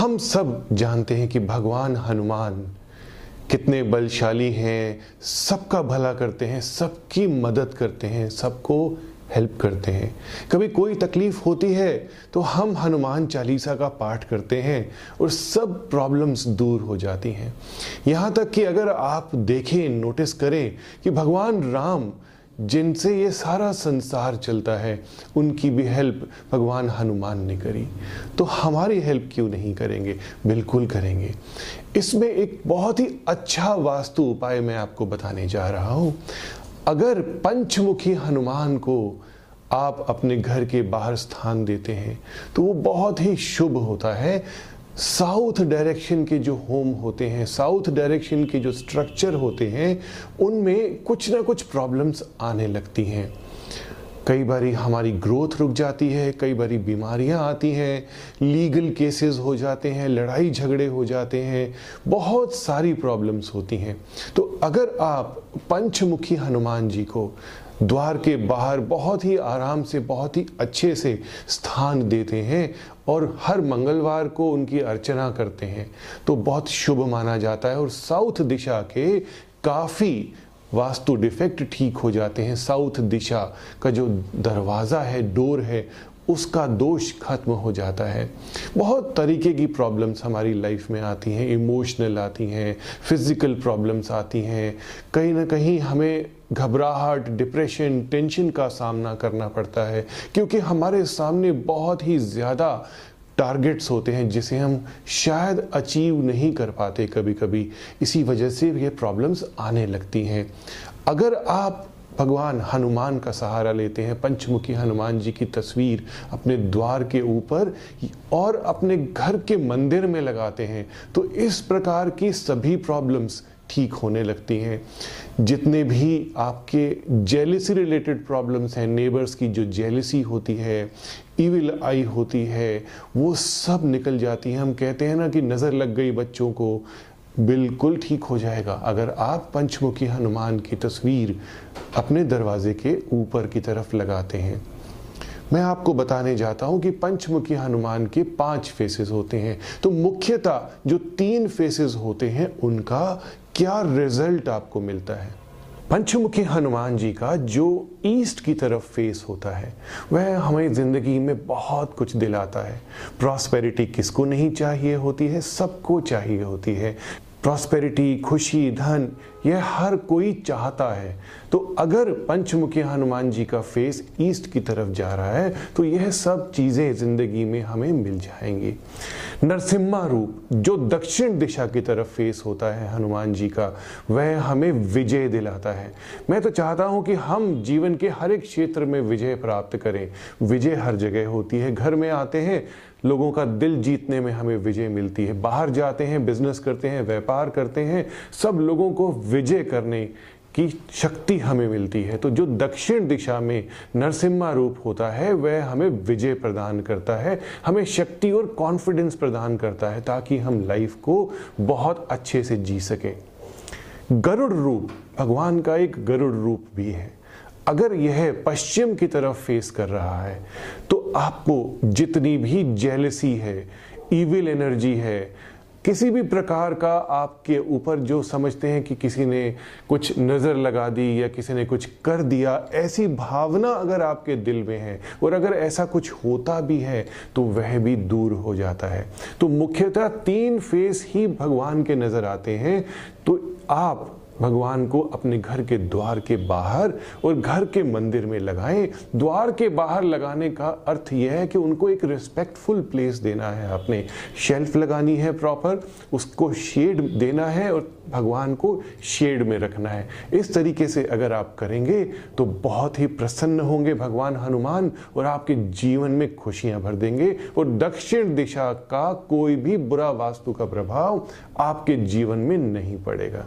हम सब जानते हैं कि भगवान, हनुमान कितने बलशाली हैं, सबका भला करते हैं, सबकी मदद करते हैं, सबको हेल्प करते हैं। कभी कोई तकलीफ़ होती है तो हम हनुमान चालीसा का पाठ करते हैं और सब प्रॉब्लम्स दूर हो जाती हैं। यहाँ तक कि अगर आप देखें नोटिस करें कि भगवान राम जिनसे ये सारा संसार चलता है, उनकी भी हेल्प भगवान हनुमान ने करी। तो हमारी हेल्प क्यों नहीं करेंगे? बिल्कुल करेंगे। इसमें एक बहुत ही अच्छा वास्तु उपाय मैं आपको बताने जा रहा हूँ। अगर पंचमुखी हनुमान को आप अपने घर के बाहर स्थान देते हैं तो वो बहुत ही शुभ होता है। साउथ डायरेक्शन के जो होम होते हैं, साउथ डायरेक्शन के जो स्ट्रक्चर होते हैं, उनमें कुछ ना कुछ प्रॉब्लम्स आने लगती हैं। कई बारी हमारी ग्रोथ रुक जाती है, कई बारी बीमारियाँ आती हैं, लीगल केसेस हो जाते हैं, लड़ाई झगड़े हो जाते हैं, बहुत सारी प्रॉब्लम्स होती हैं। तो अगर आप पंचमुखी हनुमान जी को द्वार के बाहर बहुत ही आराम से, बहुत ही अच्छे से स्थान देते हैं और हर मंगलवार को उनकी अर्चना करते हैं तो बहुत शुभ माना जाता है और साउथ दिशा के काफ़ी वास्तु डिफेक्ट ठीक हो जाते हैं। साउथ दिशा का जो दरवाज़ा है, डोर है, उसका दोष खत्म हो जाता है। बहुत तरीके की प्रॉब्लम्स हमारी लाइफ में आती हैं। इमोशनल आती हैं फ़िज़िकल प्रॉब्लम्स आती हैं। कहीं ना कहीं हमें घबराहट डिप्रेशन टेंशन का सामना करना पड़ता है, क्योंकि हमारे सामने बहुत ही ज़्यादा टारगेट्स होते हैं जिसे हम शायद अचीव नहीं कर पाते कभी कभी इसी वजह से ये प्रॉब्लम्स आने लगती हैं। अगर आप भगवान हनुमान का सहारा लेते हैं, पंचमुखी हनुमान जी की तस्वीर अपने द्वार के ऊपर और अपने घर के मंदिर में लगाते हैं तो इस प्रकार की सभी प्रॉब्लम्स ठीक होने लगती हैं। जितने भी आपके जेलिसी रिलेटेड प्रॉब्लम्स हैं नेबर्स की जो जेलिसी होती है ईविल आई होती है, वो सब निकल जाती हैं। हम कहते हैं ना कि नज़र लग गई बच्चों को, बिल्कुल ठीक हो जाएगा। अगर आप पंचमुखी हनुमान की तस्वीर अपने दरवाजे के ऊपर की तरफ़ लगाते हैं, मैं आपको बताने जाता हूँ कि पंचमुखी हनुमान के पाँच फेसेस होते हैं। तो मुख्यतः जो तीन फेसेस होते हैं, उनका क्या रिज़ल्ट आपको मिलता है? पंचमुखी हनुमान जी का जो ईस्ट की तरफ़ फेस होता है, वह हमारी ज़िंदगी में बहुत कुछ दिलाता है। प्रॉस्पेरिटी किसको नहीं चाहिए होती है? सबको चाहिए होती है। प्रॉस्पेरिटी, खुशी, धन यह हर कोई चाहता है। तो अगर पंचमुखी हनुमान जी का फेस ईस्ट की तरफ़ जा रहा है तो यह सब चीज़ें ज़िंदगी में हमें मिल जाएँगी। नरसिम्हा रूप, जो दक्षिण दिशा की तरफ़ फेस होता है हनुमान जी का, वह हमें विजय दिलाता है। मैं तो चाहता हूँ कि हम जीवन के हर एक क्षेत्र में विजय प्राप्त करें। विजय हर जगह होती है। घर में आते हैं, लोगों का दिल जीतने में हमें विजय मिलती है। बाहर जाते हैं बिज़नेस करते हैं, व्यापार करते हैं, सब लोगों को विजय करने की शक्ति हमें मिलती है। तो जो दक्षिण दिशा में नरसिम्हा रूप होता है, वह हमें विजय प्रदान करता है, हमें शक्ति और कॉन्फिडेंस प्रदान करता है, ताकि हम लाइफ को बहुत अच्छे से जी सकें। गरुड़ रूप, भगवान का एक गरुड़ रूप भी है। अगर यह पश्चिम की तरफ़ फेस कर रहा है तो आपको जितनी भी जेलसी है इविल एनर्जी है किसी भी प्रकार का आपके ऊपर जो समझते हैं कि किसी ने कुछ नज़र लगा दी या किसी ने कुछ कर दिया, ऐसी भावना अगर आपके दिल में है और अगर ऐसा कुछ होता भी है तो वह भी दूर हो जाता है। तो मुख्यतः तीन फेस ही भगवान के नज़र आते हैं। तो आप भगवान को अपने घर के द्वार के बाहर और घर के मंदिर में लगाएँ। द्वार के बाहर लगाने का अर्थ यह है कि उनको एक रिस्पेक्टफुल प्लेस देना है। आपने शेल्फ लगानी है प्रॉपर उसको शेड देना है और भगवान को शेड में रखना है। इस तरीके से अगर आप करेंगे तो बहुत ही प्रसन्न होंगे भगवान हनुमान और आपके जीवन में खुशियाँ भर देंगे और दक्षिण दिशा का कोई भी बुरा वास्तु का प्रभाव आपके जीवन में नहीं पड़ेगा।